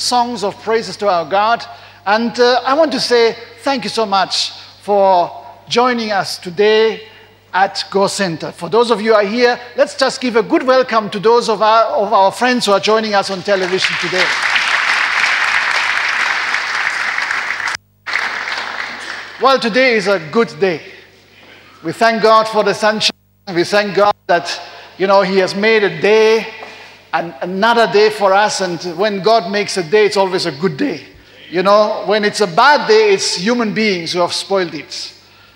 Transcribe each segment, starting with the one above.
songs of praises to our God. And uh, I want to say thank you so much for joining us today at Go Center. For those of you who are here, let's just give a good welcome to those of our, of our friends who are joining us on television today. Well, today is a good day. We thank God for the sunshine. We thank God that, you know, He has made a day, and another day for us. And when God makes a day, it's always a good day. You know, when it's a bad day, it's human beings who have spoiled it.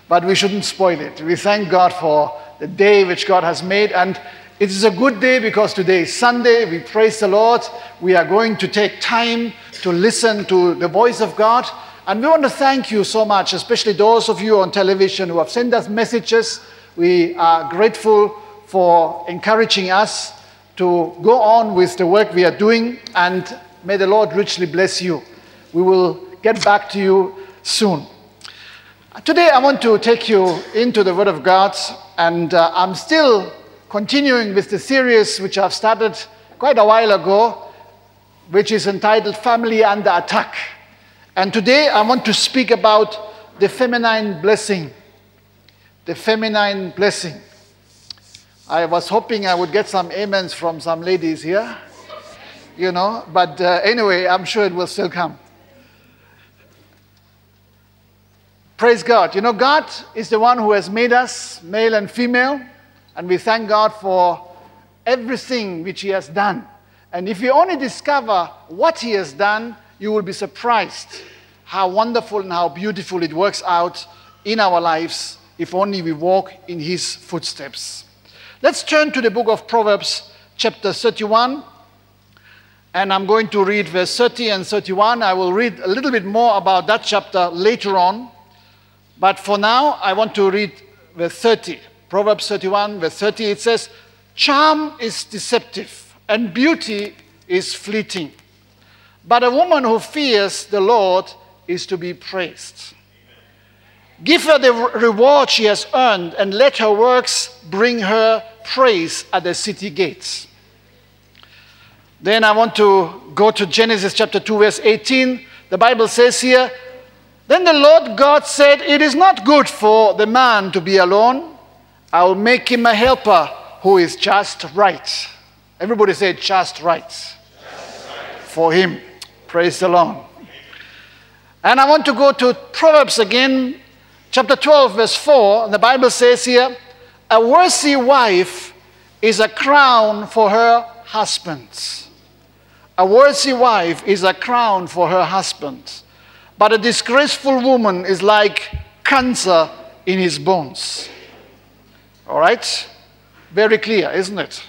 But we shouldn't spoil it. We thank God for the day which God has made. And it is a good day because today is Sunday. We praise the Lord. We are going to take time to listen to the voice of God. And we want to thank you so much, especially those of you on television who have sent us messages. We are grateful for encouraging us to go on with the work we are doing. And may the Lord richly bless you. We will get back to you soon. Today, I want to take you into the Word of God, and uh, I'm still continuing with the series which I've started quite a while ago, which is entitled Family Under Attack. And today, I want to speak about the feminine blessing. The feminine blessing. I was hoping I would get some amens from some ladies here, you know, but uh, anyway, I'm sure it will still come. Praise God. You know, God is the one who has made us male and female, and we thank God for everything which He has done. And if you only discover what He has done, you will be surprised how wonderful and how beautiful it works out in our lives if only we walk in His footsteps. Let's turn to the book of Proverbs, chapter 31. And I'm going to read verse 30 and 31. I will read a little bit more about that chapter later on. But for now, I want to read verse 30. Proverbs 31, verse 30, it says, Charm is deceptive, and beauty is fleeting. But a woman who fears the Lord is to be praised. Give her the reward she has earned, and let her works bring her praise at the city gates. Then I want to go to Genesis chapter 2, verse 18. The Bible says here, then the Lord God said, It is not good for the man to be alone. I will make him a helper who is just right. Everybody say, just right. Just right. For him. Praise the Lord. And I want to go to Proverbs again, chapter 12, verse 4. The Bible says here, A worthy wife is a crown for her husband. A worthy wife is a crown for her husband. But a disgraceful woman is like cancer in his bones. All right? Very clear, isn't it?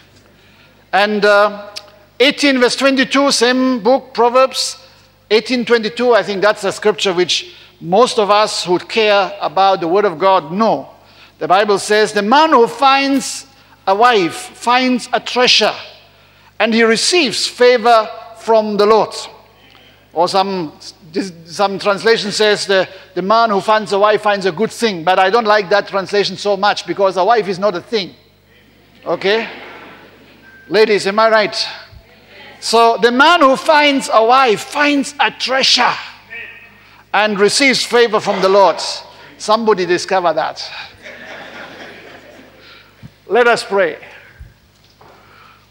And uh, 18 verse 22, same book, Proverbs 1822, I think that's a scripture which most of us who care about the Word of God know. The Bible says, The man who finds a wife finds a treasure, and he receives favor from the Lord. Or some some translation says the, the man who finds a wife finds a good thing, but I don't like that translation so much because a wife is not a thing. Okay? Ladies, am I right? So the man who finds a wife finds a treasure and receives favor from the Lord. Somebody discover that. Let us pray.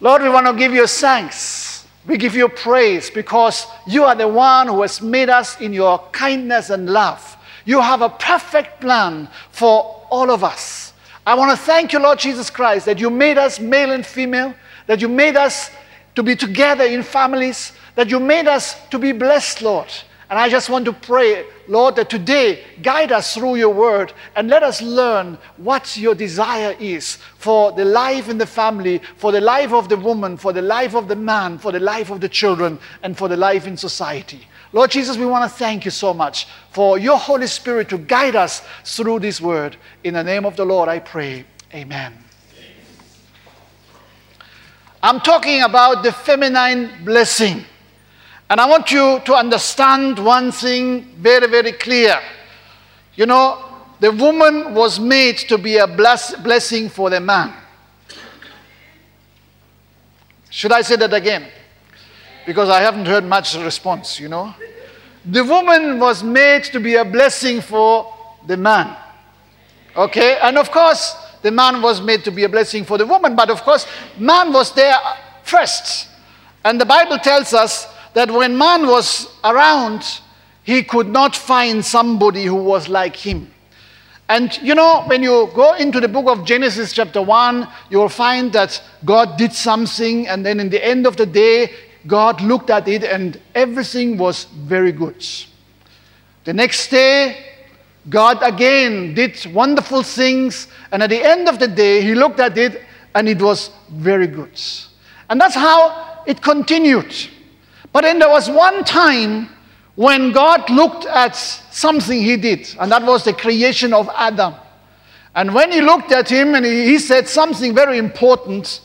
Lord, we want to give you thanks we give you praise because you are the one who has made us in your kindness and love. You have a perfect plan for all of us. I want to thank you, Lord Jesus Christ, that you made us male and female, that you made us to be together in families, that you made us to be blessed, Lord. And I just want to pray, Lord, that today guide us through your word and let us learn what your desire is for the life in the family, for the life of the woman, for the life of the man, for the life of the children, and for the life in society. Lord Jesus, we want to thank you so much for your Holy Spirit to guide us through this word. In the name of the Lord, I pray. Amen. I'm talking about the feminine blessing. And I want you to understand one thing very, very clear. You know, the woman was made to be a bless- blessing for the man. Should I say that again? because I haven't heard much response, you know. The woman was made to be a blessing for the man. Okay? And of course, the man was made to be a blessing for the woman, but of course, man was there first. And the Bible tells us that when man was around, he could not find somebody who was like him. And you know, when you go into the book of Genesis, chapter 1, you'll find that God did something, and then in the end of the day, God looked at it and everything was very good. The next day, God again did wonderful things, and at the end of the day, He looked at it and it was very good. And that's how it continued. But then there was one time when God looked at something He did, and that was the creation of Adam. And when He looked at him and He said something very important,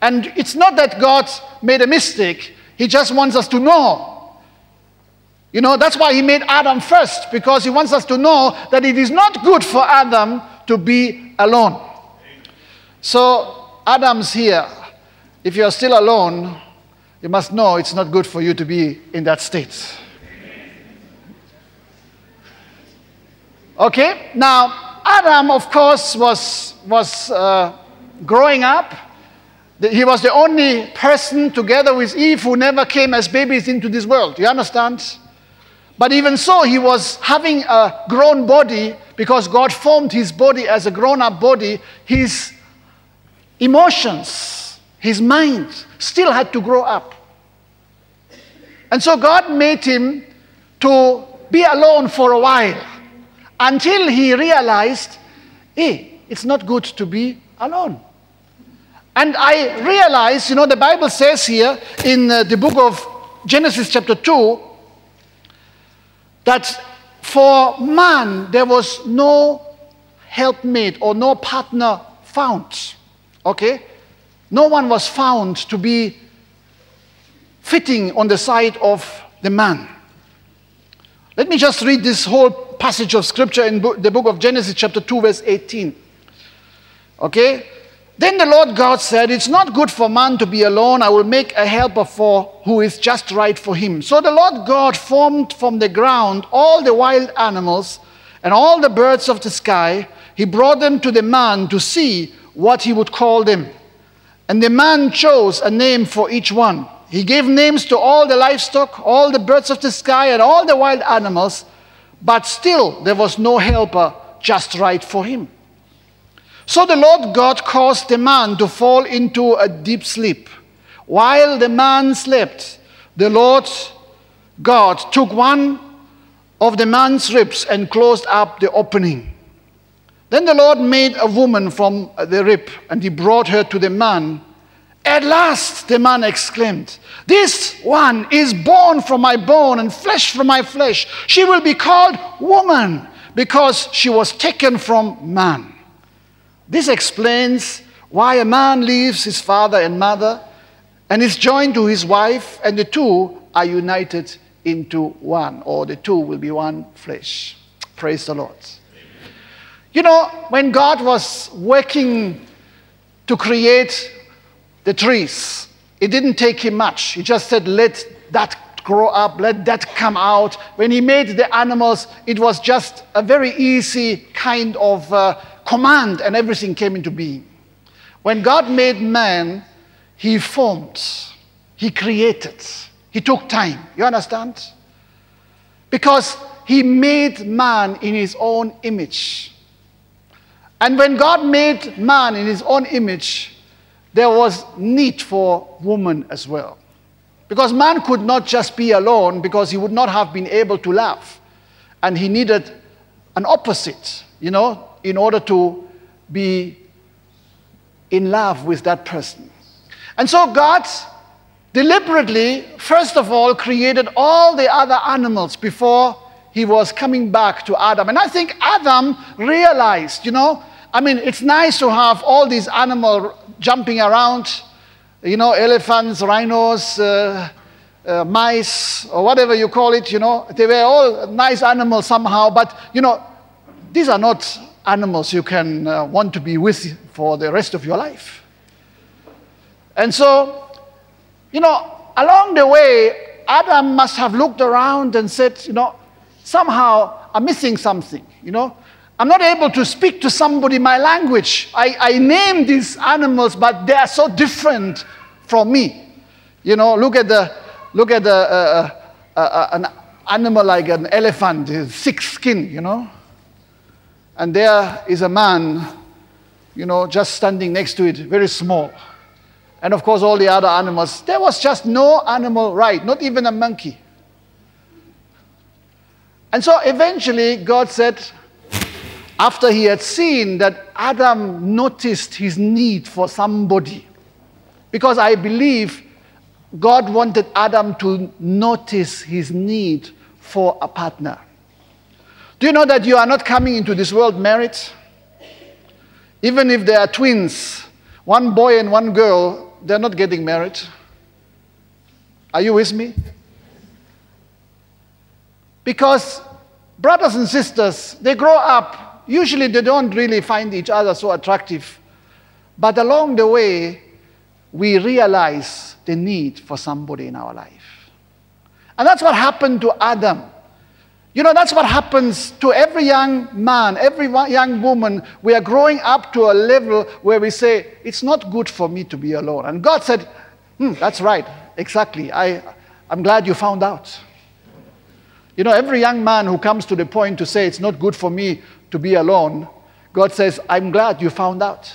and it's not that God made a mistake, he just wants us to know. You know, that's why he made Adam first, because he wants us to know that it is not good for Adam to be alone. So, Adam's here. If you are still alone, you must know it's not good for you to be in that state. Okay, now, Adam, of course, was, was uh, growing up he was the only person together with Eve who never came as babies into this world. You understand? But even so, he was having a grown body because God formed his body as a grown up body. His emotions, his mind still had to grow up. And so God made him to be alone for a while until he realized, hey, it's not good to be alone. And I realize, you know, the Bible says here in uh, the book of Genesis, chapter 2, that for man there was no helpmate or no partner found. Okay? No one was found to be fitting on the side of the man. Let me just read this whole passage of scripture in the book of Genesis, chapter 2, verse 18. Okay? Then the Lord God said, It's not good for man to be alone. I will make a helper for who is just right for him. So the Lord God formed from the ground all the wild animals and all the birds of the sky. He brought them to the man to see what he would call them. And the man chose a name for each one. He gave names to all the livestock, all the birds of the sky, and all the wild animals, but still there was no helper just right for him. So the Lord God caused the man to fall into a deep sleep. While the man slept, the Lord God took one of the man's ribs and closed up the opening. Then the Lord made a woman from uh, the rib, and he brought her to the man. At last, the man exclaimed, This one is born from my bone and flesh from my flesh. She will be called woman because she was taken from man. This explains why a man leaves his father and mother and is joined to his wife, and the two are united into one, or the two will be one flesh. Praise the Lord. You know, when God was working to create the trees, it didn't take him much. He just said, Let that grow up, let that come out. When he made the animals, it was just a very easy kind of uh, command and everything came into being. When God made man, he formed, he created, he took time. You understand? Because he made man in his own image. And when God made man in his own image, there was need for woman as well. Because man could not just be alone because he would not have been able to love. And he needed an opposite, you know, in order to be in love with that person. And so God deliberately, first of all, created all the other animals before he was coming back to Adam. And I think Adam realized, you know, I mean, it's nice to have all these animals jumping around, you know, elephants, rhinos, uh, uh, mice, or whatever you call it, you know. They were all nice animals somehow, but, you know, these are not animals you can uh, want to be with for the rest of your life. And so, you know, along the way, Adam must have looked around and said, you know, somehow I'm missing something, you know. I'm not able to speak to somebody my language. I, I name these animals, but they are so different from me. You know, look at the, look at the, uh, uh, uh, an animal like an elephant, his thick skin, you know. And there is a man, you know, just standing next to it, very small. And of course, all the other animals. There was just no animal right, not even a monkey. And so eventually, God said, after he had seen that Adam noticed his need for somebody, because I believe God wanted Adam to notice his need for a partner. Do you know that you are not coming into this world married? Even if they are twins, one boy and one girl, they're not getting married. Are you with me? Because brothers and sisters, they grow up. Usually they don't really find each other so attractive. But along the way, we realize the need for somebody in our life. And that's what happened to Adam. You know, that's what happens to every young man, every young woman. We are growing up to a level where we say, it's not good for me to be alone. And God said, hmm, that's right, exactly. I, I'm glad you found out. You know, every young man who comes to the point to say, it's not good for me to be alone, God says, I'm glad you found out.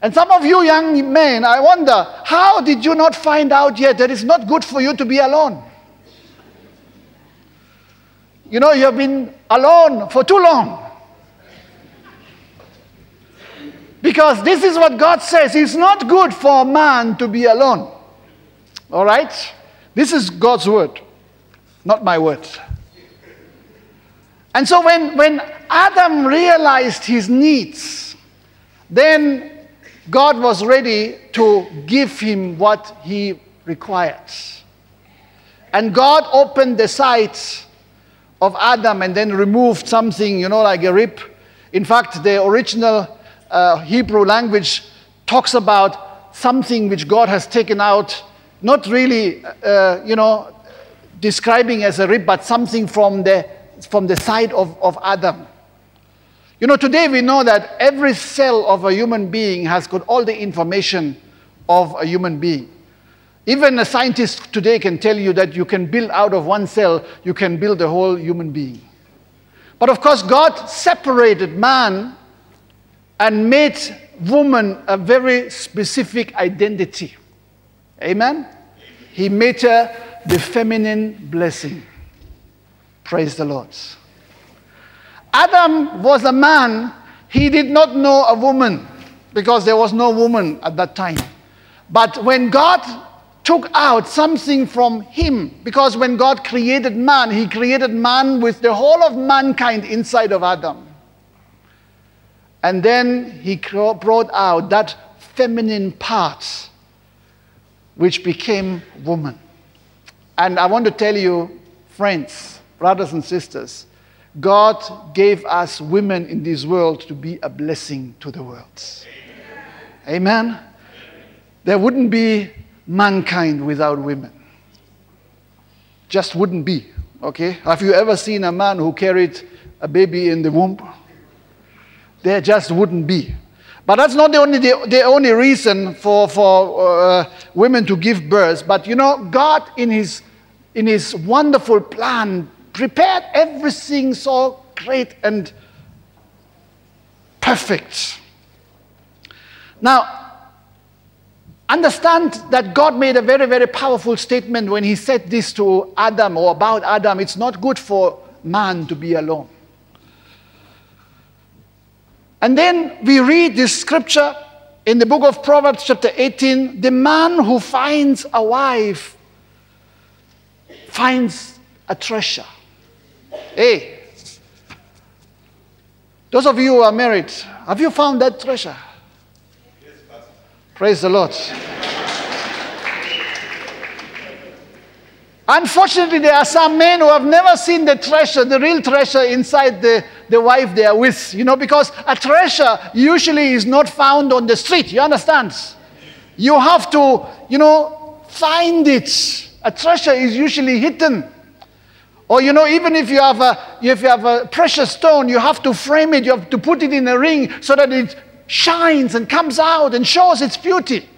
And some of you young men, I wonder, how did you not find out yet that it's not good for you to be alone? You know, you have been alone for too long. Because this is what God says it's not good for a man to be alone. All right? This is God's word, not my word. And so when, when Adam realized his needs, then God was ready to give him what he required. And God opened the sight of Adam and then removed something, you know, like a rib. In fact, the original uh, Hebrew language talks about something which God has taken out, not really, uh, you know, describing as a rib, but something from the, from the side of, of Adam. You know, today we know that every cell of a human being has got all the information of a human being. Even a scientist today can tell you that you can build out of one cell, you can build a whole human being. But of course, God separated man and made woman a very specific identity. Amen? He made her the feminine blessing. Praise the Lord. Adam was a man, he did not know a woman because there was no woman at that time. But when God took out something from him, because when God created man, he created man with the whole of mankind inside of Adam. And then he brought out that feminine part, which became woman. And I want to tell you, friends, brothers and sisters, God gave us women in this world to be a blessing to the world. Amen. Amen. There wouldn't be mankind without women. Just wouldn't be. Okay? Have you ever seen a man who carried a baby in the womb? There just wouldn't be. But that's not the only, the, the only reason for, for uh, women to give birth. But you know, God, in his, in his wonderful plan, prepared everything so great and perfect. Now, understand that God made a very, very powerful statement when He said this to Adam or about Adam it's not good for man to be alone. And then we read this scripture in the book of Proverbs, chapter 18 the man who finds a wife finds a treasure. Hey, those of you who are married, have you found that treasure? Yes, Pastor. Praise the Lord. Unfortunately, there are some men who have never seen the treasure, the real treasure inside the, the wife they are with. You know, because a treasure usually is not found on the street. You understand? You have to, you know, find it. A treasure is usually hidden. Or, you know, even if you, have a, if you have a precious stone, you have to frame it, you have to put it in a ring so that it shines and comes out and shows its beauty.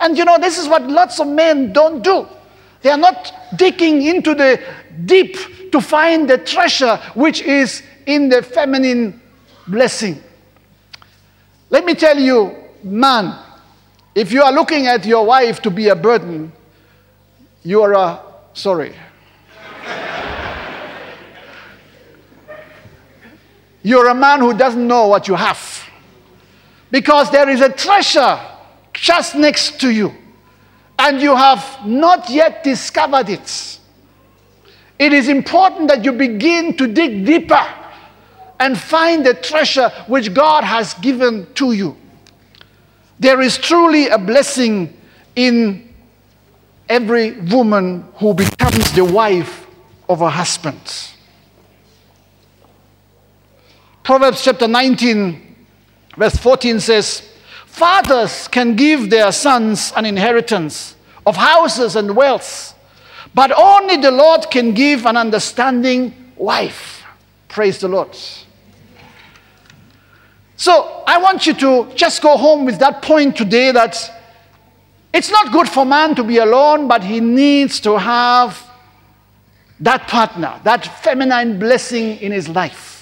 And, you know, this is what lots of men don't do. They are not digging into the deep to find the treasure which is in the feminine blessing. Let me tell you, man, if you are looking at your wife to be a burden, you are a, sorry. You're a man who doesn't know what you have. Because there is a treasure just next to you, and you have not yet discovered it. It is important that you begin to dig deeper and find the treasure which God has given to you. There is truly a blessing in every woman who becomes the wife of a husband. Proverbs chapter 19, verse 14 says, Fathers can give their sons an inheritance of houses and wealth, but only the Lord can give an understanding wife. Praise the Lord. So I want you to just go home with that point today that it's not good for man to be alone, but he needs to have that partner, that feminine blessing in his life.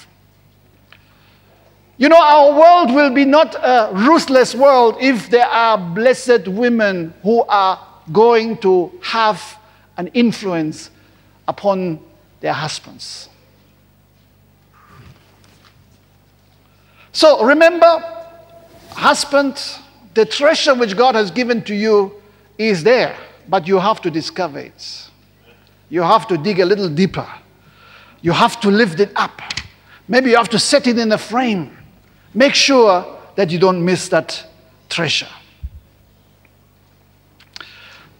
You know, our world will be not a ruthless world if there are blessed women who are going to have an influence upon their husbands. So remember, husband, the treasure which God has given to you is there, but you have to discover it. You have to dig a little deeper. You have to lift it up. Maybe you have to set it in a frame. Make sure that you don't miss that treasure.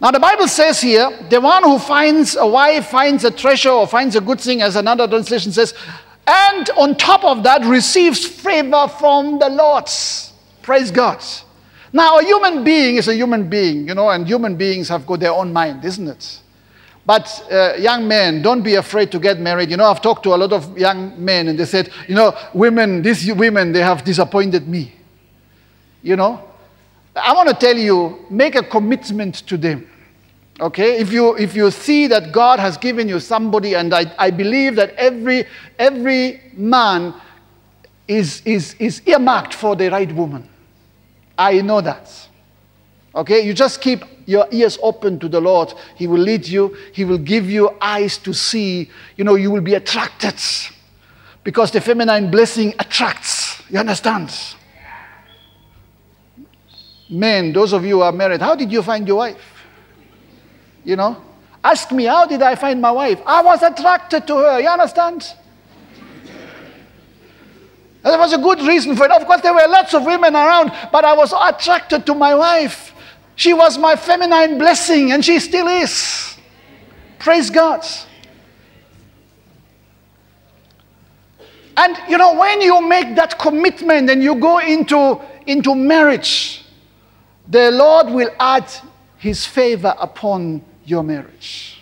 Now, the Bible says here, the one who finds a wife finds a treasure or finds a good thing, as another translation says, and on top of that, receives favor from the Lord. Praise God. Now, a human being is a human being, you know, and human beings have got their own mind, isn't it? But uh, young men, don't be afraid to get married. You know, I've talked to a lot of young men, and they said, you know, women, these women, they have disappointed me. You know, I want to tell you, make a commitment to them. Okay, if you, if you see that God has given you somebody, and I, I believe that every, every man is, is, is earmarked for the right woman. I know that. Okay, you just keep your ears open to the Lord. He will lead you, He will give you eyes to see. You know, you will be attracted because the feminine blessing attracts. You understand? Men, those of you who are married, how did you find your wife? You know? Ask me, how did I find my wife? I was attracted to her. You understand? And there was a good reason for it. Of course, there were lots of women around, but I was attracted to my wife. She was my feminine blessing, and she still is. Praise God. And you know, when you make that commitment and you go into, into marriage, the Lord will add his favor upon your marriage.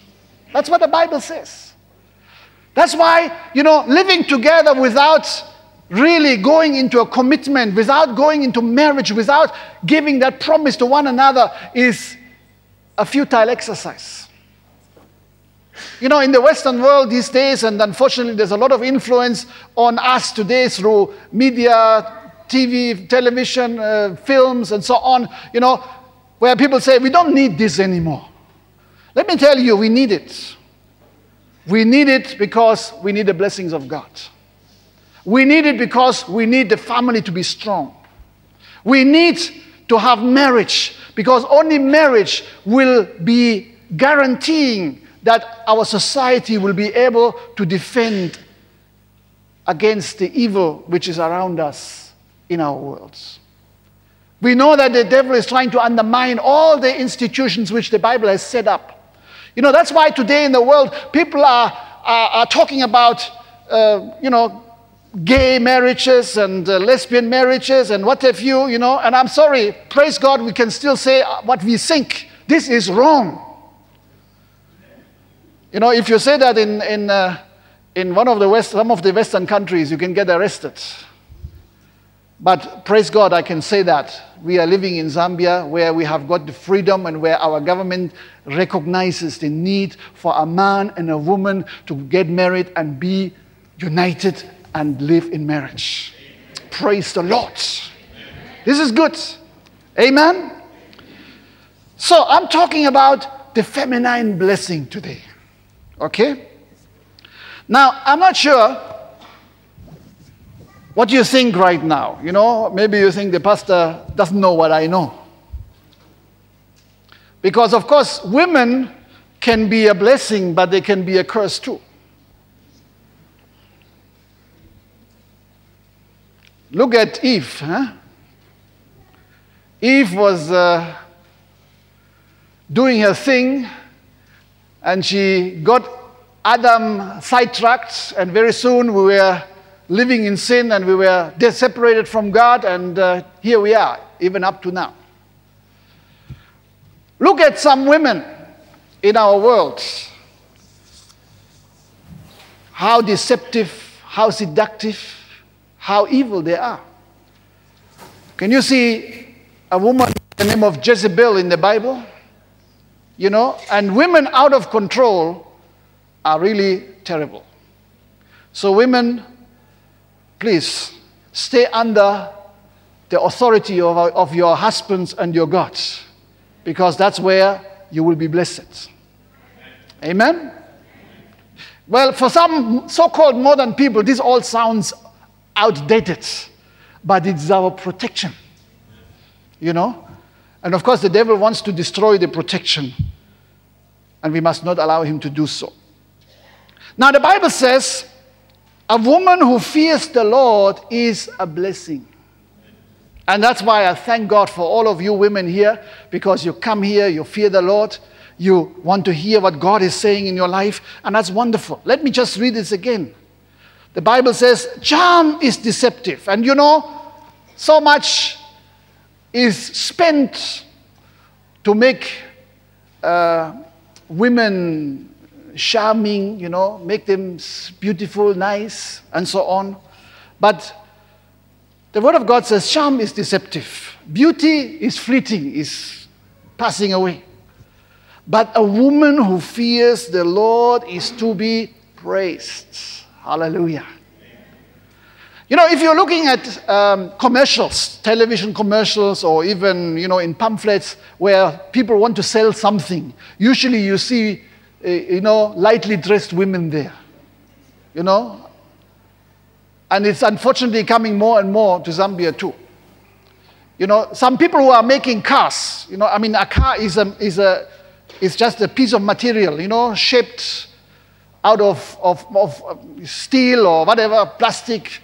That's what the Bible says. That's why, you know, living together without really going into a commitment, without going into marriage, without giving that promise to one another is a futile exercise. You know, in the Western world these days, and unfortunately there's a lot of influence on us today through media, TV, television, uh, films, and so on, you know, where people say, we don't need this anymore. Let me tell you, we need it. We need it because we need the blessings of God. We need it because we need the family to be strong. We need to have marriage because only marriage will be guaranteeing that our society will be able to defend against the evil which is around us in our worlds. We know that the devil is trying to undermine all the institutions which the Bible has set up. You know, that's why today in the world people are, are, are talking about, uh, you know, gay marriages and uh, lesbian marriages and what have you, you know. And I'm sorry, praise God, we can still say what we think. This is wrong. You know, if you say that in, in, uh, in one of the West, some of the Western countries, you can get arrested. But praise God, I can say that. We are living in Zambia where we have got the freedom and where our government recognizes the need for a man and a woman to get married and be united and live in marriage. Praise the Lord. This is good. Amen. So I'm talking about the feminine blessing today. Okay? Now, I'm not sure what you think right now. You know, maybe you think the pastor doesn't know what I know. Because, of course, women can be a blessing, but they can be a curse too. Look at Eve. Huh? Eve was uh, doing her thing, and she got Adam sidetracked, and very soon we were living in sin and we were separated from God, and uh, here we are, even up to now. Look at some women in our world. How deceptive, how seductive, how evil they are. Can you see a woman the name of Jezebel in the Bible? You know, and women out of control are really terrible. So, women, please stay under the authority of, of your husbands and your gods because that's where you will be blessed. Amen? Well, for some so called modern people, this all sounds outdated, but it's our protection. You know? And of course, the devil wants to destroy the protection, and we must not allow him to do so. Now, the Bible says, a woman who fears the Lord is a blessing. And that's why I thank God for all of you women here because you come here, you fear the Lord, you want to hear what God is saying in your life, and that's wonderful. Let me just read this again. The Bible says, charm is deceptive. And you know, so much is spent to make uh, women charming, you know, make them beautiful, nice, and so on. But the Word of God says charm is deceptive, beauty is fleeting, is passing away. But a woman who fears the Lord is to be praised. Hallelujah. You know, if you're looking at um, commercials, television commercials, or even, you know, in pamphlets where people want to sell something, usually you see, uh, you know, lightly dressed women there. You know, and it's unfortunately coming more and more to Zambia too. You know, some people who are making cars, you know, I mean, a car is, a, is, a, is just a piece of material, you know, shaped out of, of, of steel or whatever, plastic,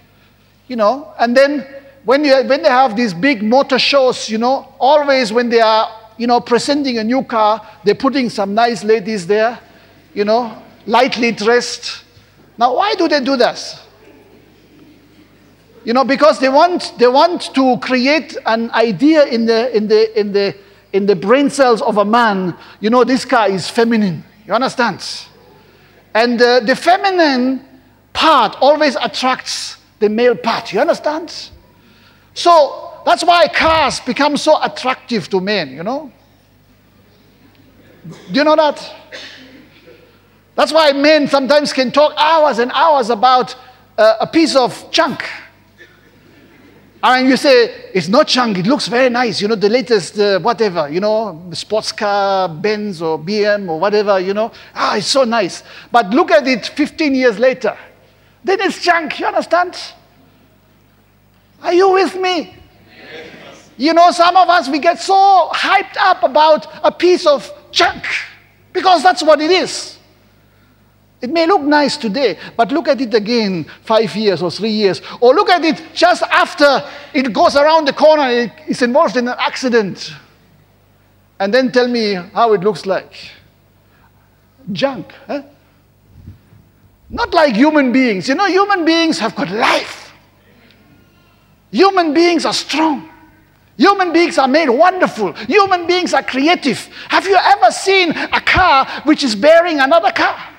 you know. And then when, you, when they have these big motor shows, you know, always when they are, you know, presenting a new car, they're putting some nice ladies there, you know, lightly dressed. Now, why do they do this? You know, because they want, they want to create an idea in the, in, the, in, the, in the brain cells of a man. You know, this guy is feminine. You understand? And uh, the feminine part always attracts the male part. You understand? So that's why cars become so attractive to men, you know? Do you know that? That's why men sometimes can talk hours and hours about uh, a piece of junk. I mean, you say, it's not junk, it looks very nice, you know, the latest uh, whatever, you know, sports car, Benz or BM or whatever, you know. Ah, it's so nice. But look at it 15 years later. Then it's junk, you understand? Are you with me? You know, some of us, we get so hyped up about a piece of junk because that's what it is. It may look nice today, but look at it again five years or three years. Or look at it just after it goes around the corner, it is involved in an accident. And then tell me how it looks like. Junk. Huh? Not like human beings. You know, human beings have got life. Human beings are strong. Human beings are made wonderful. Human beings are creative. Have you ever seen a car which is bearing another car?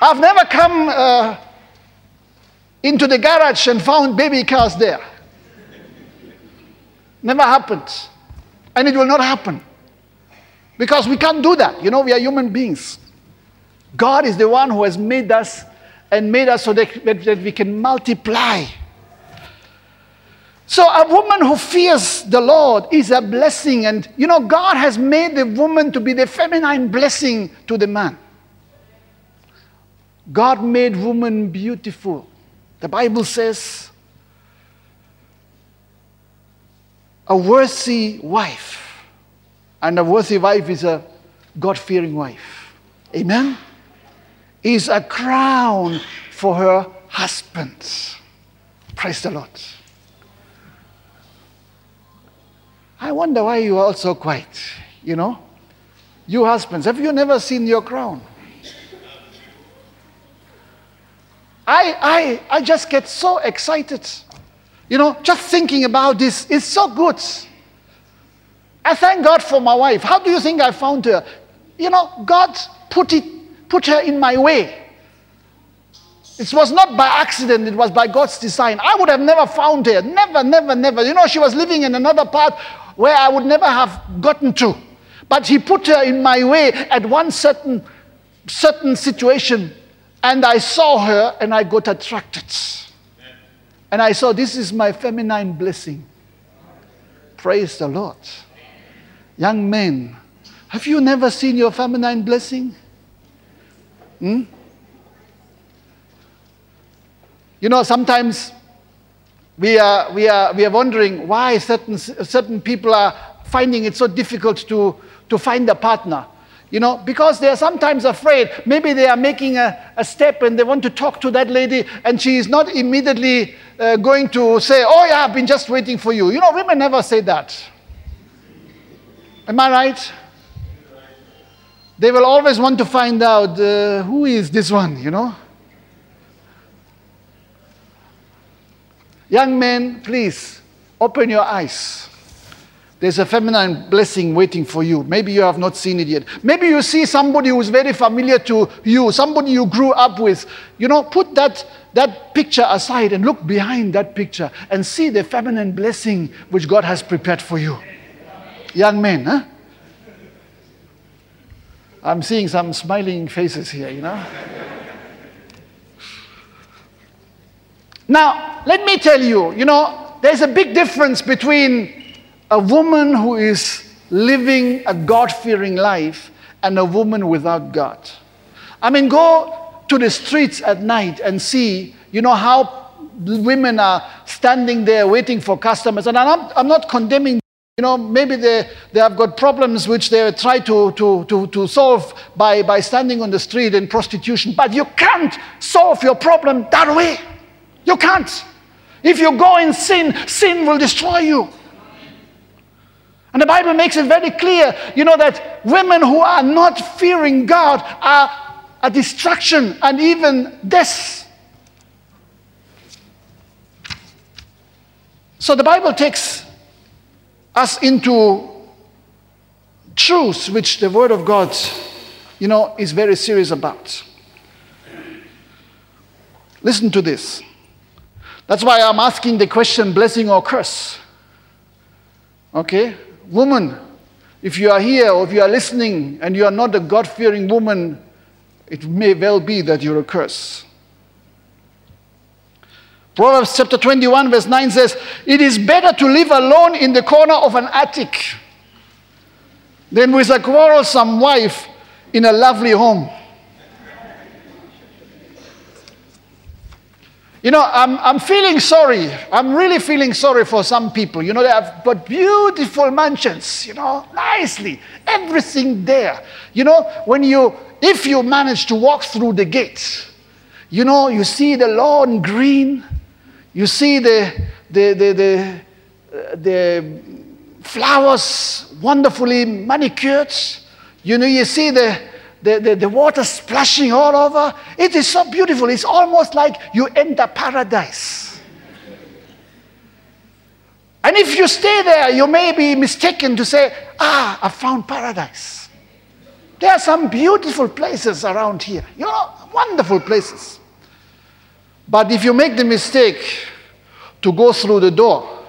I've never come uh, into the garage and found baby cars there. Never happened. And it will not happen. Because we can't do that. You know, we are human beings. God is the one who has made us and made us so that, that we can multiply. So, a woman who fears the Lord is a blessing. And, you know, God has made the woman to be the feminine blessing to the man. God made woman beautiful. The Bible says, a worthy wife. And a worthy wife is a God fearing wife. Amen? Is a crown for her husband. Praise the Lord. I wonder why you are all so quiet. You know? You husbands, have you never seen your crown? I, I, I just get so excited. You know, just thinking about this is so good. I thank God for my wife. How do you think I found her? You know, God put, it, put her in my way. It was not by accident, it was by God's design. I would have never found her. Never, never, never. You know, she was living in another part where I would never have gotten to. But He put her in my way at one certain, certain situation and I saw her and I got attracted. And I saw this is my feminine blessing. Praise the Lord. Young men, have you never seen your feminine blessing? Hmm? You know, sometimes we are, we are, we are wondering why certain, certain people are finding it so difficult to, to find a partner. You know, because they are sometimes afraid. Maybe they are making a, a step and they want to talk to that lady, and she is not immediately uh, going to say, Oh, yeah, I've been just waiting for you. You know, women never say that. Am I right? They will always want to find out uh, who is this one, you know? Young men, please open your eyes. There's a feminine blessing waiting for you. Maybe you have not seen it yet. Maybe you see somebody who's very familiar to you, somebody you grew up with. You know, put that, that picture aside and look behind that picture and see the feminine blessing which God has prepared for you. Young men, huh? I'm seeing some smiling faces here, you know. now, let me tell you, you know, there's a big difference between a woman who is living a God fearing life and a woman without God. I mean, go to the streets at night and see, you know, how women are standing there waiting for customers. And I'm not, I'm not condemning, you know, maybe they, they have got problems which they try to, to, to, to solve by, by standing on the street in prostitution. But you can't solve your problem that way. You can't. If you go in sin, sin will destroy you. And the Bible makes it very clear, you know, that women who are not fearing God are a destruction and even death. So the Bible takes us into truths which the Word of God, you know, is very serious about. Listen to this. That's why I'm asking the question blessing or curse. Okay? Woman, if you are here or if you are listening and you are not a God fearing woman, it may well be that you're a curse. Proverbs chapter 21, verse 9 says, It is better to live alone in the corner of an attic than with a quarrelsome wife in a lovely home. You know, I'm, I'm feeling sorry. I'm really feeling sorry for some people. You know, they have got beautiful mansions, you know, nicely, everything there. You know, when you, if you manage to walk through the gate, you know, you see the lawn green, you see the, the, the, the, the flowers wonderfully manicured, you know, you see the, the, the, the water splashing all over. It is so beautiful. It's almost like you enter paradise. And if you stay there, you may be mistaken to say, Ah, I found paradise. There are some beautiful places around here, you know, wonderful places. But if you make the mistake to go through the door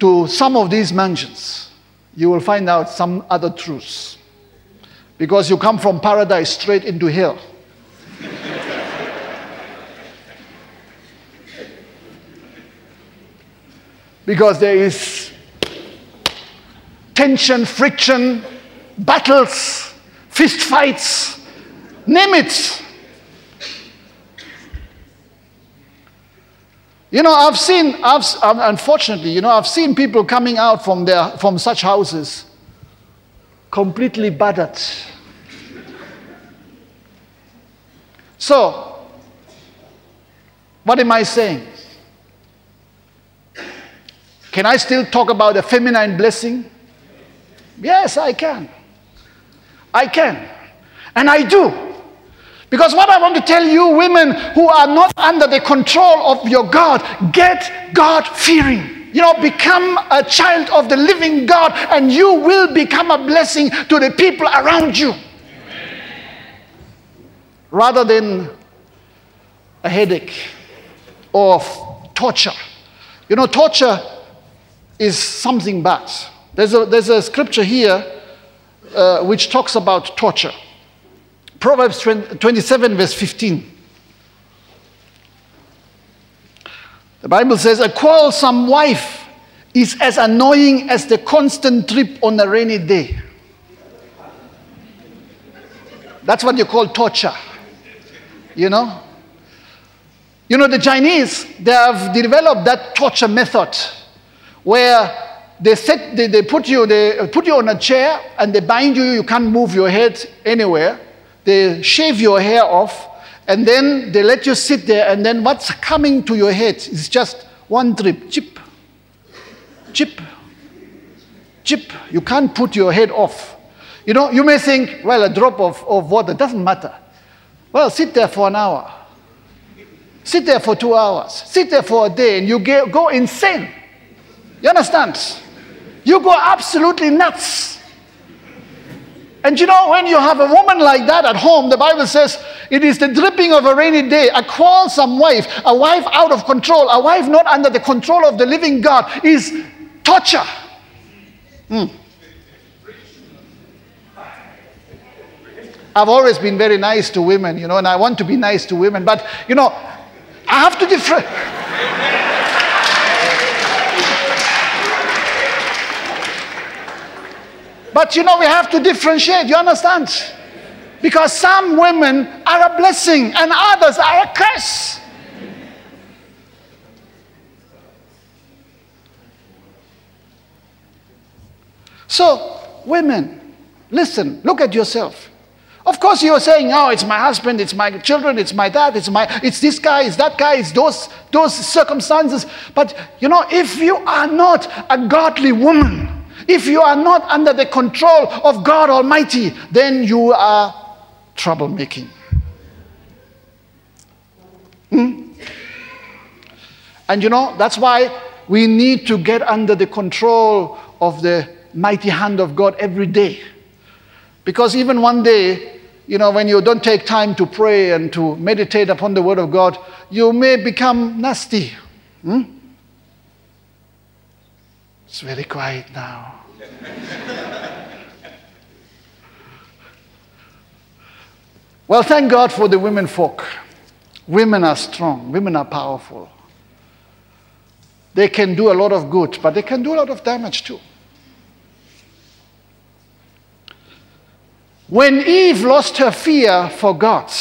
to some of these mansions, you will find out some other truths. Because you come from paradise straight into hell. because there is tension, friction, battles, fist fights, name it. You know, I've seen, I've, unfortunately, you know, I've seen people coming out from, their, from such houses completely battered. So, what am I saying? Can I still talk about a feminine blessing? Yes, I can. I can. And I do. Because what I want to tell you, women who are not under the control of your God, get God fearing. You know, become a child of the living God, and you will become a blessing to the people around you. Rather than a headache or torture. You know, torture is something bad. There's a, there's a scripture here uh, which talks about torture. Proverbs 27, verse 15. The Bible says, A quarrelsome wife is as annoying as the constant trip on a rainy day. That's what you call torture. You know? You know, the Chinese, they have developed that torture method where they, set, they, they, put you, they put you on a chair and they bind you, you can't move your head anywhere. They shave your hair off and then they let you sit there and then what's coming to your head is just one drip, chip, chip, chip. You can't put your head off. You know, you may think, well, a drop of, of water doesn't matter. Well, sit there for an hour. Sit there for two hours. Sit there for a day and you go insane. You understand? You go absolutely nuts. And you know, when you have a woman like that at home, the Bible says it is the dripping of a rainy day, a quarrelsome wife, a wife out of control, a wife not under the control of the living God is torture. Mm. I've always been very nice to women, you know, and I want to be nice to women, but you know, I have to differ. But you know, we have to differentiate. You understand? Because some women are a blessing and others are a curse. So, women, listen, look at yourself. Of course, you're saying, oh, it's my husband, it's my children, it's my dad, it's, my, it's this guy, it's that guy, it's those, those circumstances. But, you know, if you are not a godly woman, if you are not under the control of God Almighty, then you are troublemaking. Hmm? And you know, that's why we need to get under the control of the mighty hand of God every day. Because even one day, you know, when you don't take time to pray and to meditate upon the Word of God, you may become nasty. Hmm? It's very quiet now. well, thank God for the women folk. Women are strong, women are powerful. They can do a lot of good, but they can do a lot of damage too. When Eve lost her fear for God,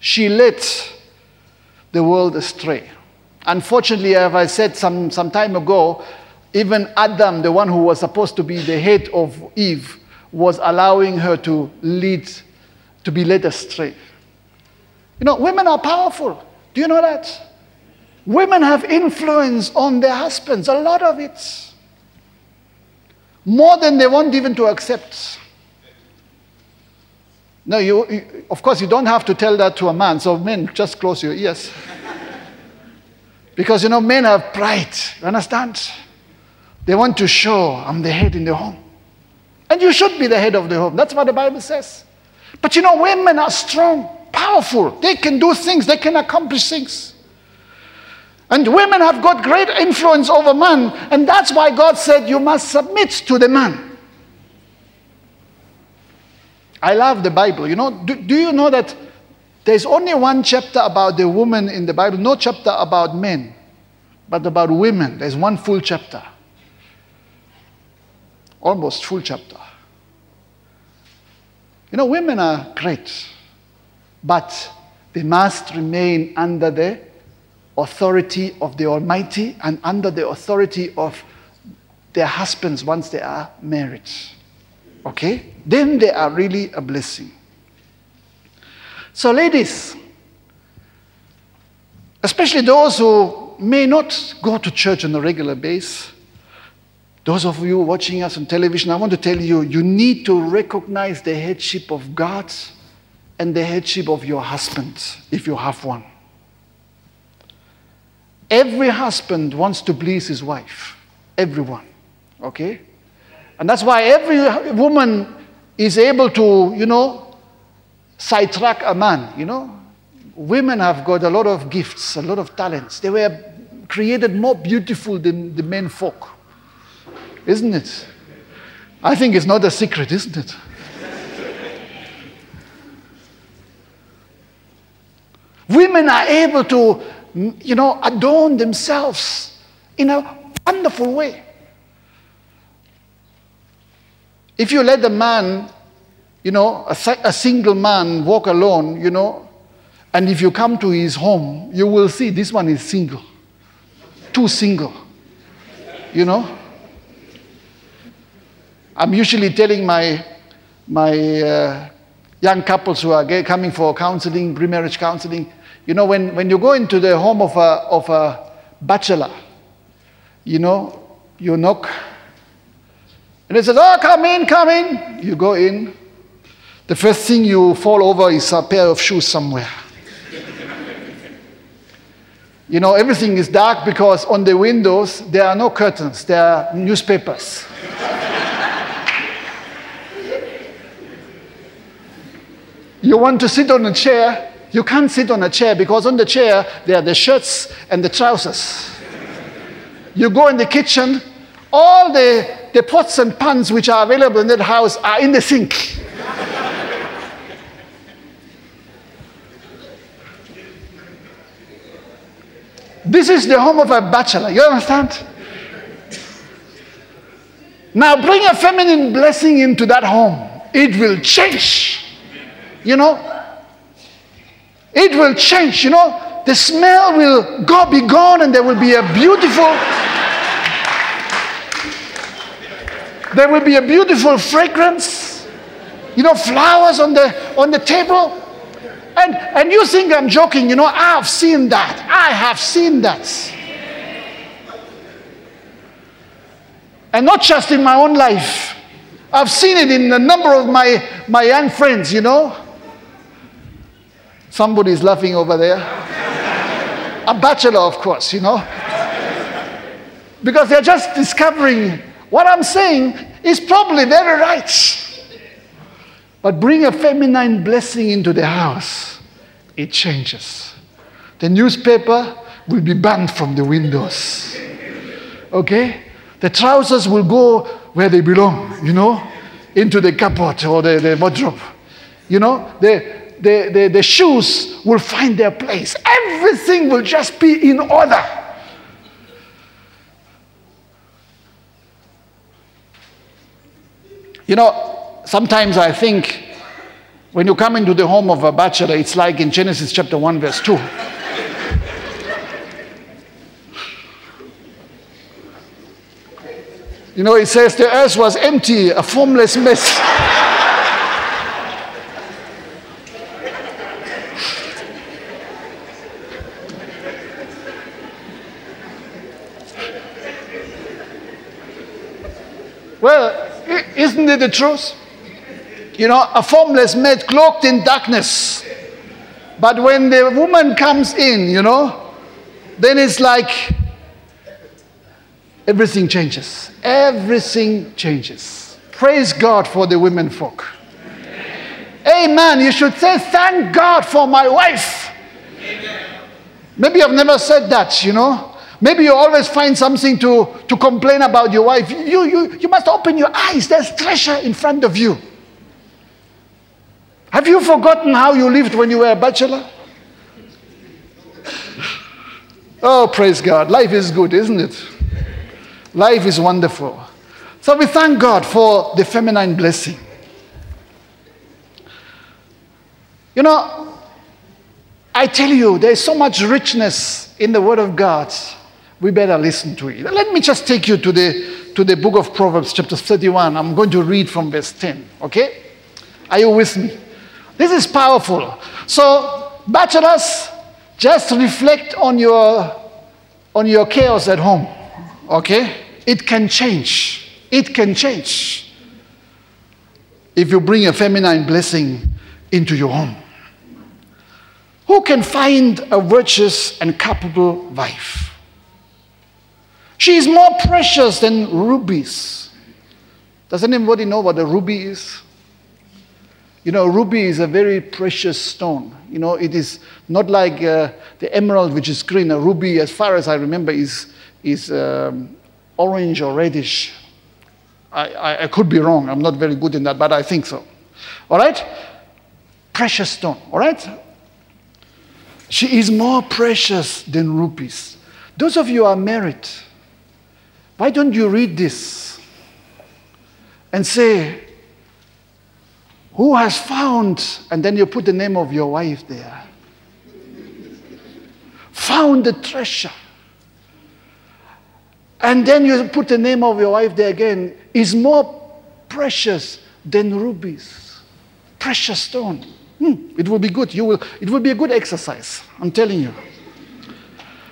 she led the world astray. Unfortunately, as I said some, some time ago, even Adam, the one who was supposed to be the head of Eve, was allowing her to lead, to be led astray. You know, women are powerful. Do you know that? Women have influence on their husbands, a lot of it. More than they want even to accept. No, you, you, of course, you don't have to tell that to a man. So, men, just close your ears. because, you know, men have pride. You understand? They want to show I'm the head in the home. And you should be the head of the home. That's what the Bible says. But you know, women are strong, powerful. They can do things, they can accomplish things. And women have got great influence over men. And that's why God said, You must submit to the man. I love the Bible. You know, do, do you know that there's only one chapter about the woman in the Bible, no chapter about men, but about women. There's one full chapter. Almost full chapter. You know, women are great, but they must remain under the authority of the Almighty and under the authority of their husbands once they are married. Okay? Then they are really a blessing. So, ladies, especially those who may not go to church on a regular basis, those of you watching us on television, I want to tell you, you need to recognize the headship of God and the headship of your husband, if you have one. Every husband wants to please his wife. Everyone. Okay? And that's why every woman is able to, you know, sidetrack a man, you know. Women have got a lot of gifts, a lot of talents. They were created more beautiful than the men folk. Isn't it? I think it's not a secret, isn't it? Women are able to, you know, adorn themselves in a wonderful way. If you let a man, you know, a, a single man walk alone, you know, and if you come to his home, you will see this one is single. Too single. You know? I'm usually telling my, my uh, young couples who are coming for counseling, pre-marriage counseling, you know, when, when you go into the home of a, of a bachelor, you know, you knock and he says, Oh, come in, come in. You go in. The first thing you fall over is a pair of shoes somewhere. you know, everything is dark because on the windows there are no curtains, there are newspapers. you want to sit on a chair, you can't sit on a chair because on the chair there are the shirts and the trousers. You go in the kitchen, all the the pots and pans which are available in that house are in the sink. this is the home of a bachelor. You understand? Now bring a feminine blessing into that home. It will change. You know? It will change. You know? The smell will go, be gone, and there will be a beautiful There will be a beautiful fragrance, you know, flowers on the, on the table. And, and you think I'm joking, you know, I've seen that. I have seen that. And not just in my own life, I've seen it in a number of my, my young friends, you know. Somebody's laughing over there. A bachelor, of course, you know. Because they're just discovering what I'm saying is probably very right. But bring a feminine blessing into the house, it changes. The newspaper will be banned from the windows. Okay? The trousers will go where they belong, you know, into the cupboard or the, the wardrobe. You know, the, the, the, the shoes will find their place. Everything will just be in order. You know, sometimes I think when you come into the home of a bachelor, it's like in Genesis chapter 1, verse 2. You know, it says the earth was empty, a formless mess. well, isn't it the truth? You know, a formless man cloaked in darkness. But when the woman comes in, you know, then it's like everything changes. Everything changes. Praise God for the women folk. Amen. Amen. You should say, Thank God for my wife. Amen. Maybe I've never said that, you know. Maybe you always find something to, to complain about your wife. You, you, you must open your eyes. There's treasure in front of you. Have you forgotten how you lived when you were a bachelor? Oh, praise God. Life is good, isn't it? Life is wonderful. So we thank God for the feminine blessing. You know, I tell you, there's so much richness in the Word of God. We better listen to it. Let me just take you to the, to the book of Proverbs, chapter 31. I'm going to read from verse 10. Okay? Are you with me? This is powerful. So, bachelors, just reflect on your, on your chaos at home. Okay? It can change. It can change if you bring a feminine blessing into your home. Who can find a virtuous and capable wife? She is more precious than rubies. Does anybody know what a ruby is? You know, ruby is a very precious stone. You know, it is not like uh, the emerald, which is green. A ruby, as far as I remember, is, is um, orange or reddish. I, I, I could be wrong. I'm not very good in that, but I think so. All right? Precious stone. All right? She is more precious than rupees. Those of you who are married, why don't you read this and say, Who has found, and then you put the name of your wife there, found the treasure. And then you put the name of your wife there again, is more precious than rubies. Precious stone. Hmm, it will be good. You will, it will be a good exercise. I'm telling you.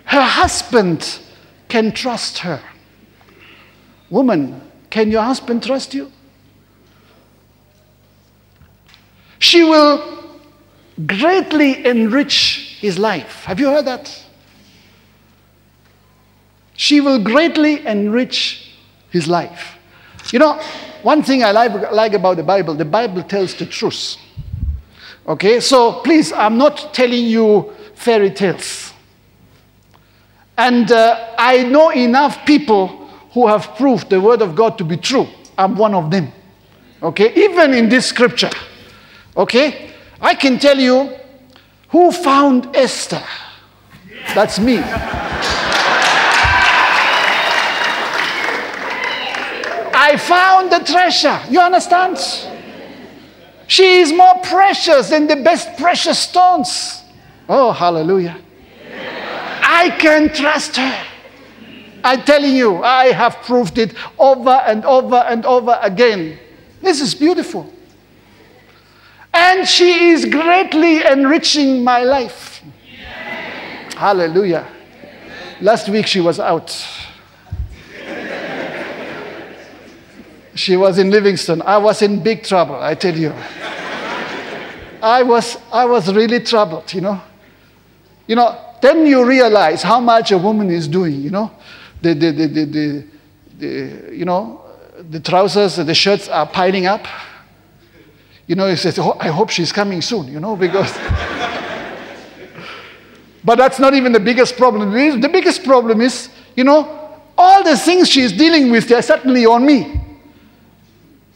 Her husband can trust her. Woman, can your husband trust you? She will greatly enrich his life. Have you heard that? She will greatly enrich his life. You know, one thing I like, like about the Bible, the Bible tells the truth. Okay, so please, I'm not telling you fairy tales. And uh, I know enough people who have proved the word of God to be true. I'm one of them. Okay, even in this scripture. Okay, I can tell you who found Esther. That's me. I found the treasure. You understand? She is more precious than the best precious stones. Oh, hallelujah. I can trust her. I'm telling you, I have proved it over and over and over again. This is beautiful. And she is greatly enriching my life. Hallelujah. Last week she was out. She was in Livingstone. I was in big trouble, I tell you. I was, I was really troubled, you know. You know, then you realize how much a woman is doing, you know. The, the, the, the, the, you know, the trousers, the shirts are piling up. You know, he says, oh, I hope she's coming soon, you know, because. but that's not even the biggest problem. The biggest problem is, you know, all the things she's dealing with, they're certainly on me.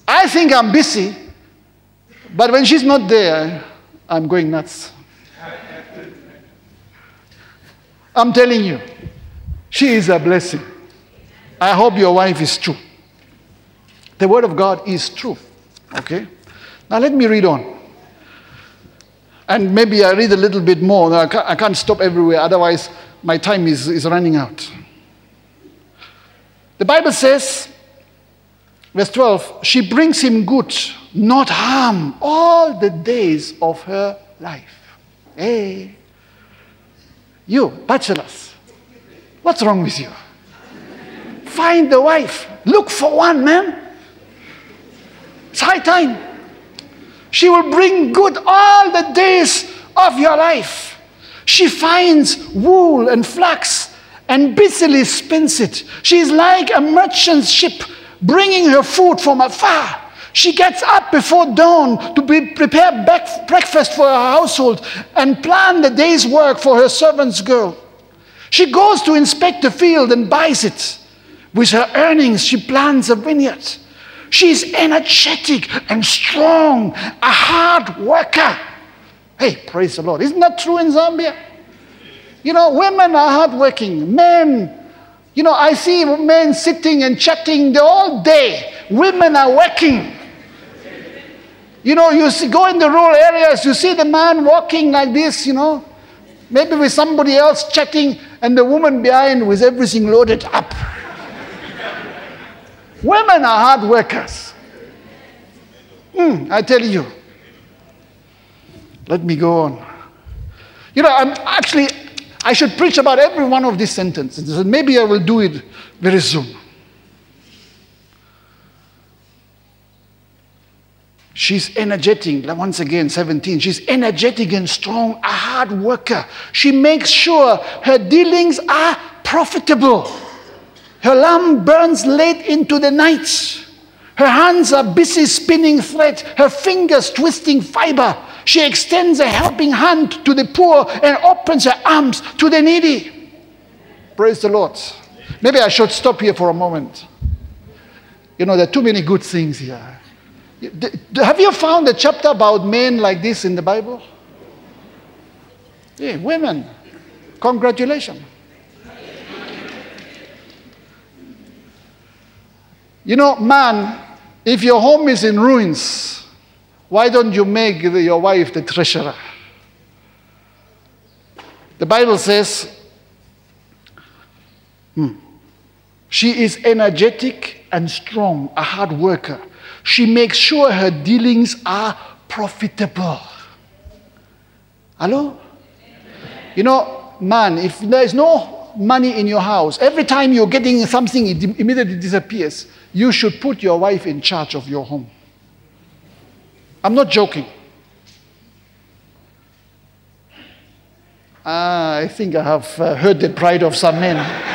I think I'm busy, but when she's not there, I'm going nuts. I'm telling you, she is a blessing. I hope your wife is true. The word of God is true. Okay? Now let me read on. And maybe I read a little bit more. I can't, stop everywhere, otherwise, my time is, is running out. The Bible says, Verse 12, she brings him good, not harm, all the days of her life. Hey, you, bachelors, what's wrong with you? Find the wife. Look for one, man. It's high time. She will bring good all the days of your life. She finds wool and flax and busily spins it. She is like a merchant ship bringing her food from afar. She gets up before dawn to be, prepare breakfast for her household and plan the day's work for her servant's girl. She goes to inspect the field and buys it. With her earnings, she plants a vineyard. She's energetic and strong, a hard worker. Hey, praise the Lord. Isn't that true in Zambia? You know, women are hardworking. Men, you know, I see men sitting and chatting the whole day. Women are working. You know, you see, go in the rural areas, you see the man walking like this, you know, maybe with somebody else chatting, and the woman behind with everything loaded up. Women are hard workers. Mm, I tell you. Let me go on. You know, I'm actually, I should preach about every one of these sentences, maybe I will do it very soon. She's energetic, once again, 17. She's energetic and strong, a hard worker. She makes sure her dealings are profitable. Her lamp burns late into the night. Her hands are busy spinning thread, her fingers twisting fiber. She extends a helping hand to the poor and opens her arms to the needy. Praise the Lord. Maybe I should stop here for a moment. You know, there are too many good things here. Have you found a chapter about men like this in the Bible? Yeah, women. Congratulations. You know, man, if your home is in ruins, why don't you make your wife the treasurer? The Bible says, hmm, she is energetic and strong, a hard worker. She makes sure her dealings are profitable. Hello? You know, man, if there is no money in your house, every time you're getting something, it immediately disappears you should put your wife in charge of your home. I'm not joking. Ah, I think I have uh, heard the pride of some men.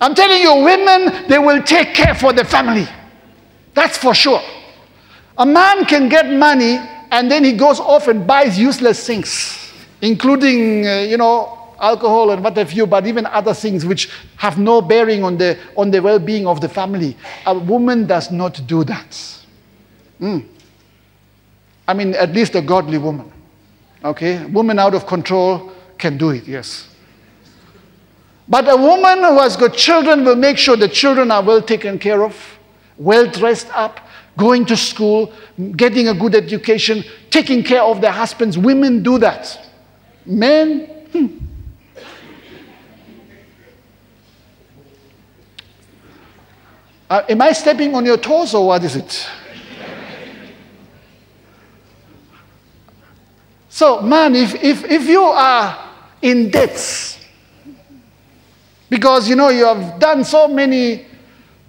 I'm telling you, women, they will take care for the family. That's for sure. A man can get money and then he goes off and buys useless things, including, uh, you know, alcohol and what have you, but even other things which have no bearing on the, on the well being of the family. A woman does not do that. Mm. I mean, at least a godly woman. Okay? Woman out of control can do it, yes. But a woman who has got children will make sure the children are well taken care of, well dressed up, going to school, getting a good education, taking care of their husbands. Women do that. Men, hmm, Uh, am I stepping on your toes or what is it? so, man, if, if, if you are in debts, because you know you have done so many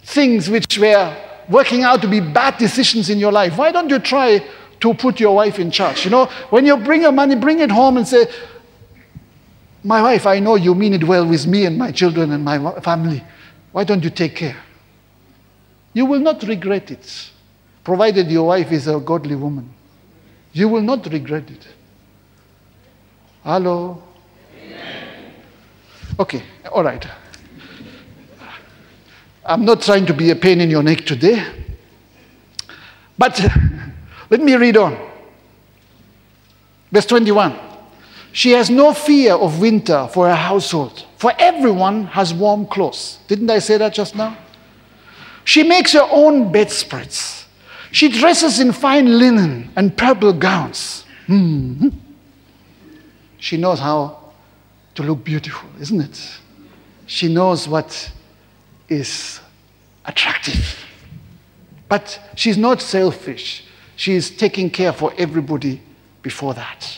things which were working out to be bad decisions in your life, why don't you try to put your wife in charge? You know, when you bring your money, bring it home and say, My wife, I know you mean it well with me and my children and my family. Why don't you take care? You will not regret it, provided your wife is a godly woman. You will not regret it. Hello? Okay, all right. I'm not trying to be a pain in your neck today, but let me read on. Verse 21. She has no fear of winter for her household, for everyone has warm clothes. Didn't I say that just now? She makes her own bedspreads. She dresses in fine linen and purple gowns. Mm-hmm. She knows how to look beautiful, isn't it? She knows what is attractive. But she's not selfish. She's taking care for everybody before that.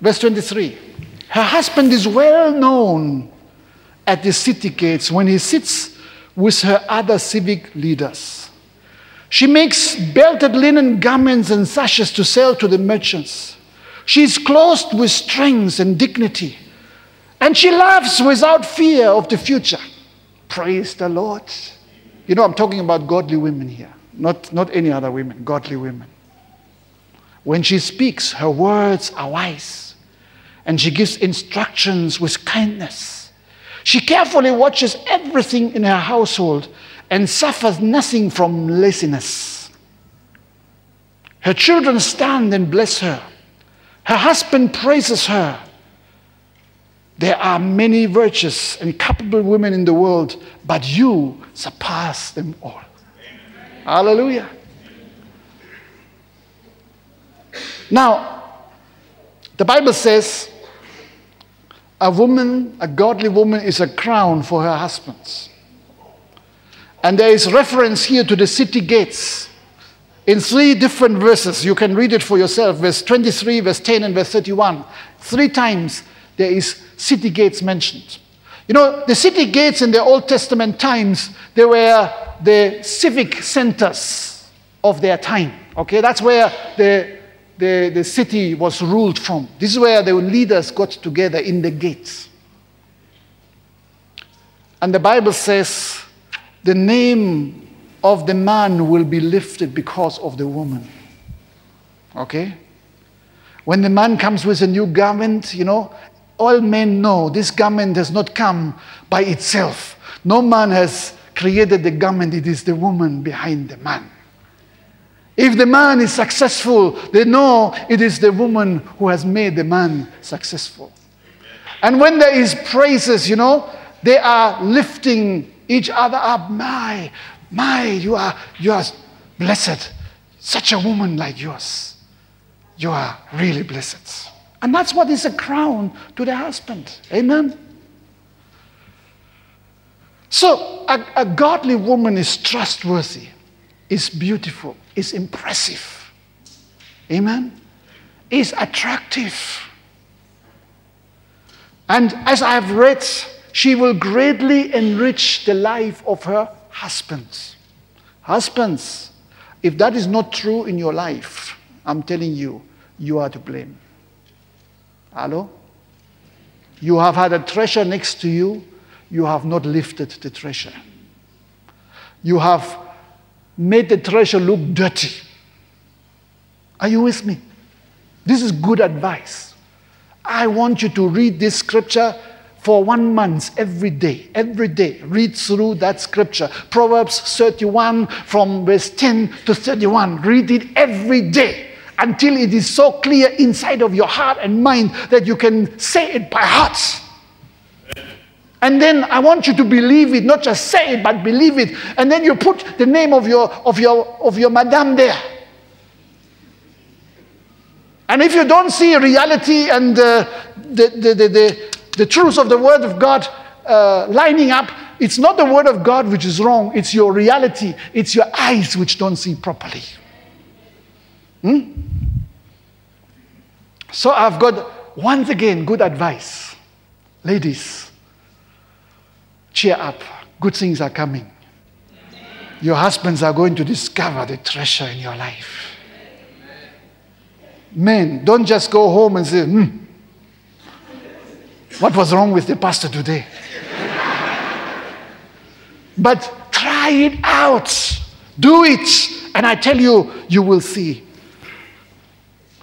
Verse 23. Her husband is well known at the city gates when he sits with her other civic leaders. She makes belted linen garments and sashes to sell to the merchants. She is clothed with strength and dignity. And she laughs without fear of the future. Praise the Lord. You know, I'm talking about godly women here, not, not any other women, godly women. When she speaks, her words are wise, and she gives instructions with kindness. She carefully watches everything in her household and suffers nothing from laziness. Her children stand and bless her. Her husband praises her. There are many virtuous and capable women in the world, but you surpass them all. Amen. Hallelujah. Now, the Bible says a woman, a godly woman, is a crown for her husbands. And there is reference here to the city gates in three different verses. You can read it for yourself verse 23, verse 10, and verse 31. Three times there is city gates mentioned. You know, the city gates in the Old Testament times, they were the civic centers of their time. Okay, that's where the, the, the city was ruled from. This is where the leaders got together in the gates. And the Bible says the name of the man will be lifted because of the woman. Okay? When the man comes with a new garment, you know, all men know this garment has not come by itself. No man has created the garment, it is the woman behind the man. If the man is successful, they know it is the woman who has made the man successful. And when there is praises, you know, they are lifting each other up. My, my, you are, you are blessed. Such a woman like yours. You are really blessed. And that's what is a crown to the husband. Amen. So, a, a godly woman is trustworthy, is beautiful, is impressive. Amen. Is attractive. And as I have read, she will greatly enrich the life of her husbands. Husbands, if that is not true in your life, I'm telling you, you are to blame. Hello? You have had a treasure next to you, you have not lifted the treasure. You have made the treasure look dirty. Are you with me? This is good advice. I want you to read this scripture for one month every day. Every day, read through that scripture. Proverbs 31 from verse 10 to 31. Read it every day until it is so clear inside of your heart and mind that you can say it by heart. And then I want you to believe it, not just say it, but believe it. And then you put the name of your, of your, of your madame there. And if you don't see reality and uh, the, the, the, the, the truth of the Word of God uh, lining up, it's not the Word of God which is wrong, it's your reality, it's your eyes which don't see properly. Hmm? So I've got once again good advice. Ladies, cheer up. Good things are coming. Your husbands are going to discover the treasure in your life. Men, don't just go home and say, hmm, what was wrong with the pastor today? but try it out. Do it. And I tell you, you will see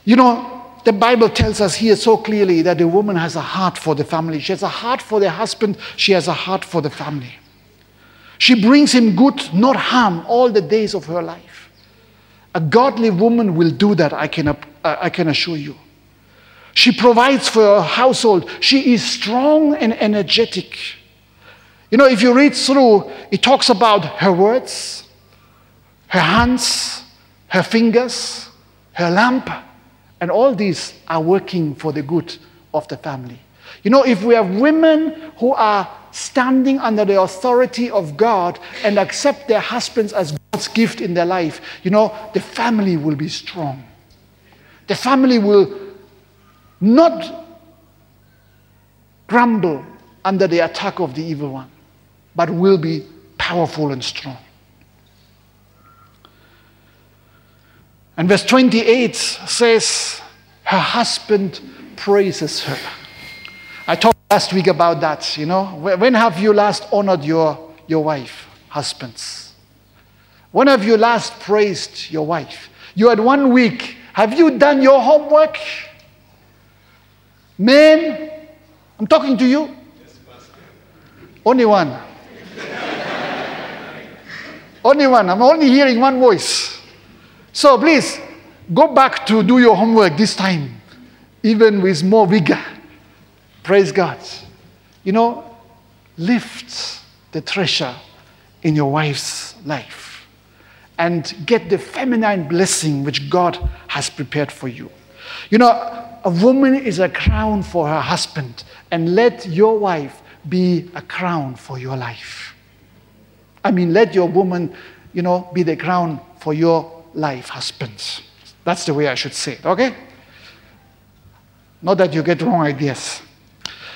you know, the Bible tells us here so clearly that a woman has a heart for the family. She has a heart for the husband, she has a heart for the family. She brings him good, not harm, all the days of her life. A godly woman will do that, I can, uh, I can assure you. She provides for her household. She is strong and energetic. You know, if you read through, it talks about her words, her hands, her fingers, her lamp, and all these are working for the good of the family. You know, if we have women who are standing under the authority of God and accept their husbands as God's gift in their life, you know, the family will be strong. The family will not grumble under the attack of the evil one, but will be powerful and strong. And verse 28 says, Her husband praises her. I talked last week about that, you know. When have you last honored your, your wife, husbands? When have you last praised your wife? You had one week. Have you done your homework? Men, I'm talking to you. Only one. only one. I'm only hearing one voice. So please, go back to do your homework this time, even with more vigor. Praise God. You know, lift the treasure in your wife's life and get the feminine blessing which God has prepared for you. You know, a woman is a crown for her husband, and let your wife be a crown for your life. I mean, let your woman, you know, be the crown for your life, husbands. That's the way I should say it, okay? Not that you get wrong ideas.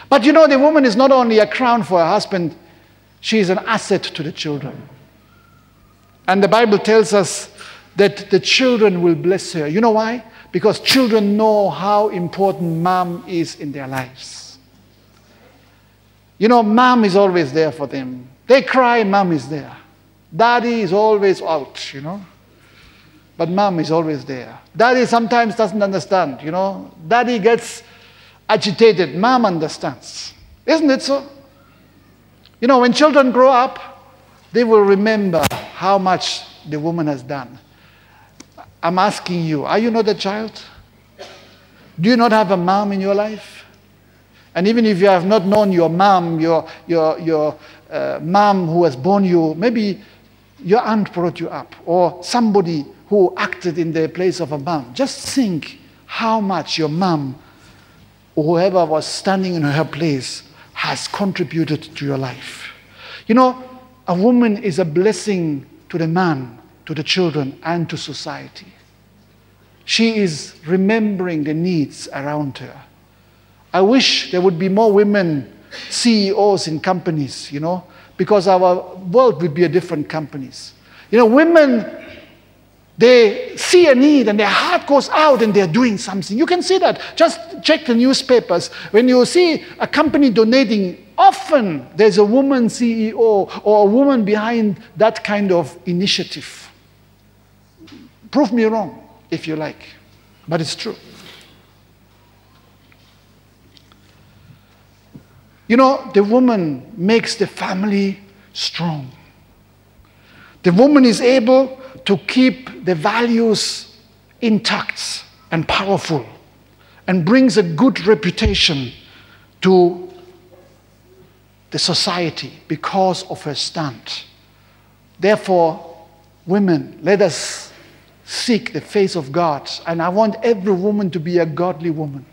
But you know, the woman is not only a crown for her husband, she is an asset to the children. And the Bible tells us that the children will bless her. You know why? Because children know how important mom is in their lives. You know, mom is always there for them. They cry, mom is there. Daddy is always out, you know. But mom is always there. Daddy sometimes doesn't understand, you know. Daddy gets agitated. Mom understands. Isn't it so? You know, when children grow up, they will remember how much the woman has done. I'm asking you, are you not a child? Do you not have a mom in your life? And even if you have not known your mom, your, your, your uh, mom who has born you, maybe your aunt brought you up, or somebody who acted in the place of a mom. Just think how much your mom whoever was standing in her place has contributed to your life. You know, a woman is a blessing to the man, to the children, and to society. She is remembering the needs around her. I wish there would be more women CEOs in companies, you know, because our world would be a different companies. You know, women they see a need and their heart goes out and they're doing something. You can see that. Just check the newspapers. When you see a company donating, often there's a woman CEO or a woman behind that kind of initiative. Prove me wrong if you like, but it's true. You know, the woman makes the family strong. The woman is able to keep the values intact and powerful and brings a good reputation to the society because of her stand. Therefore, women, let us seek the face of God. And I want every woman to be a godly woman.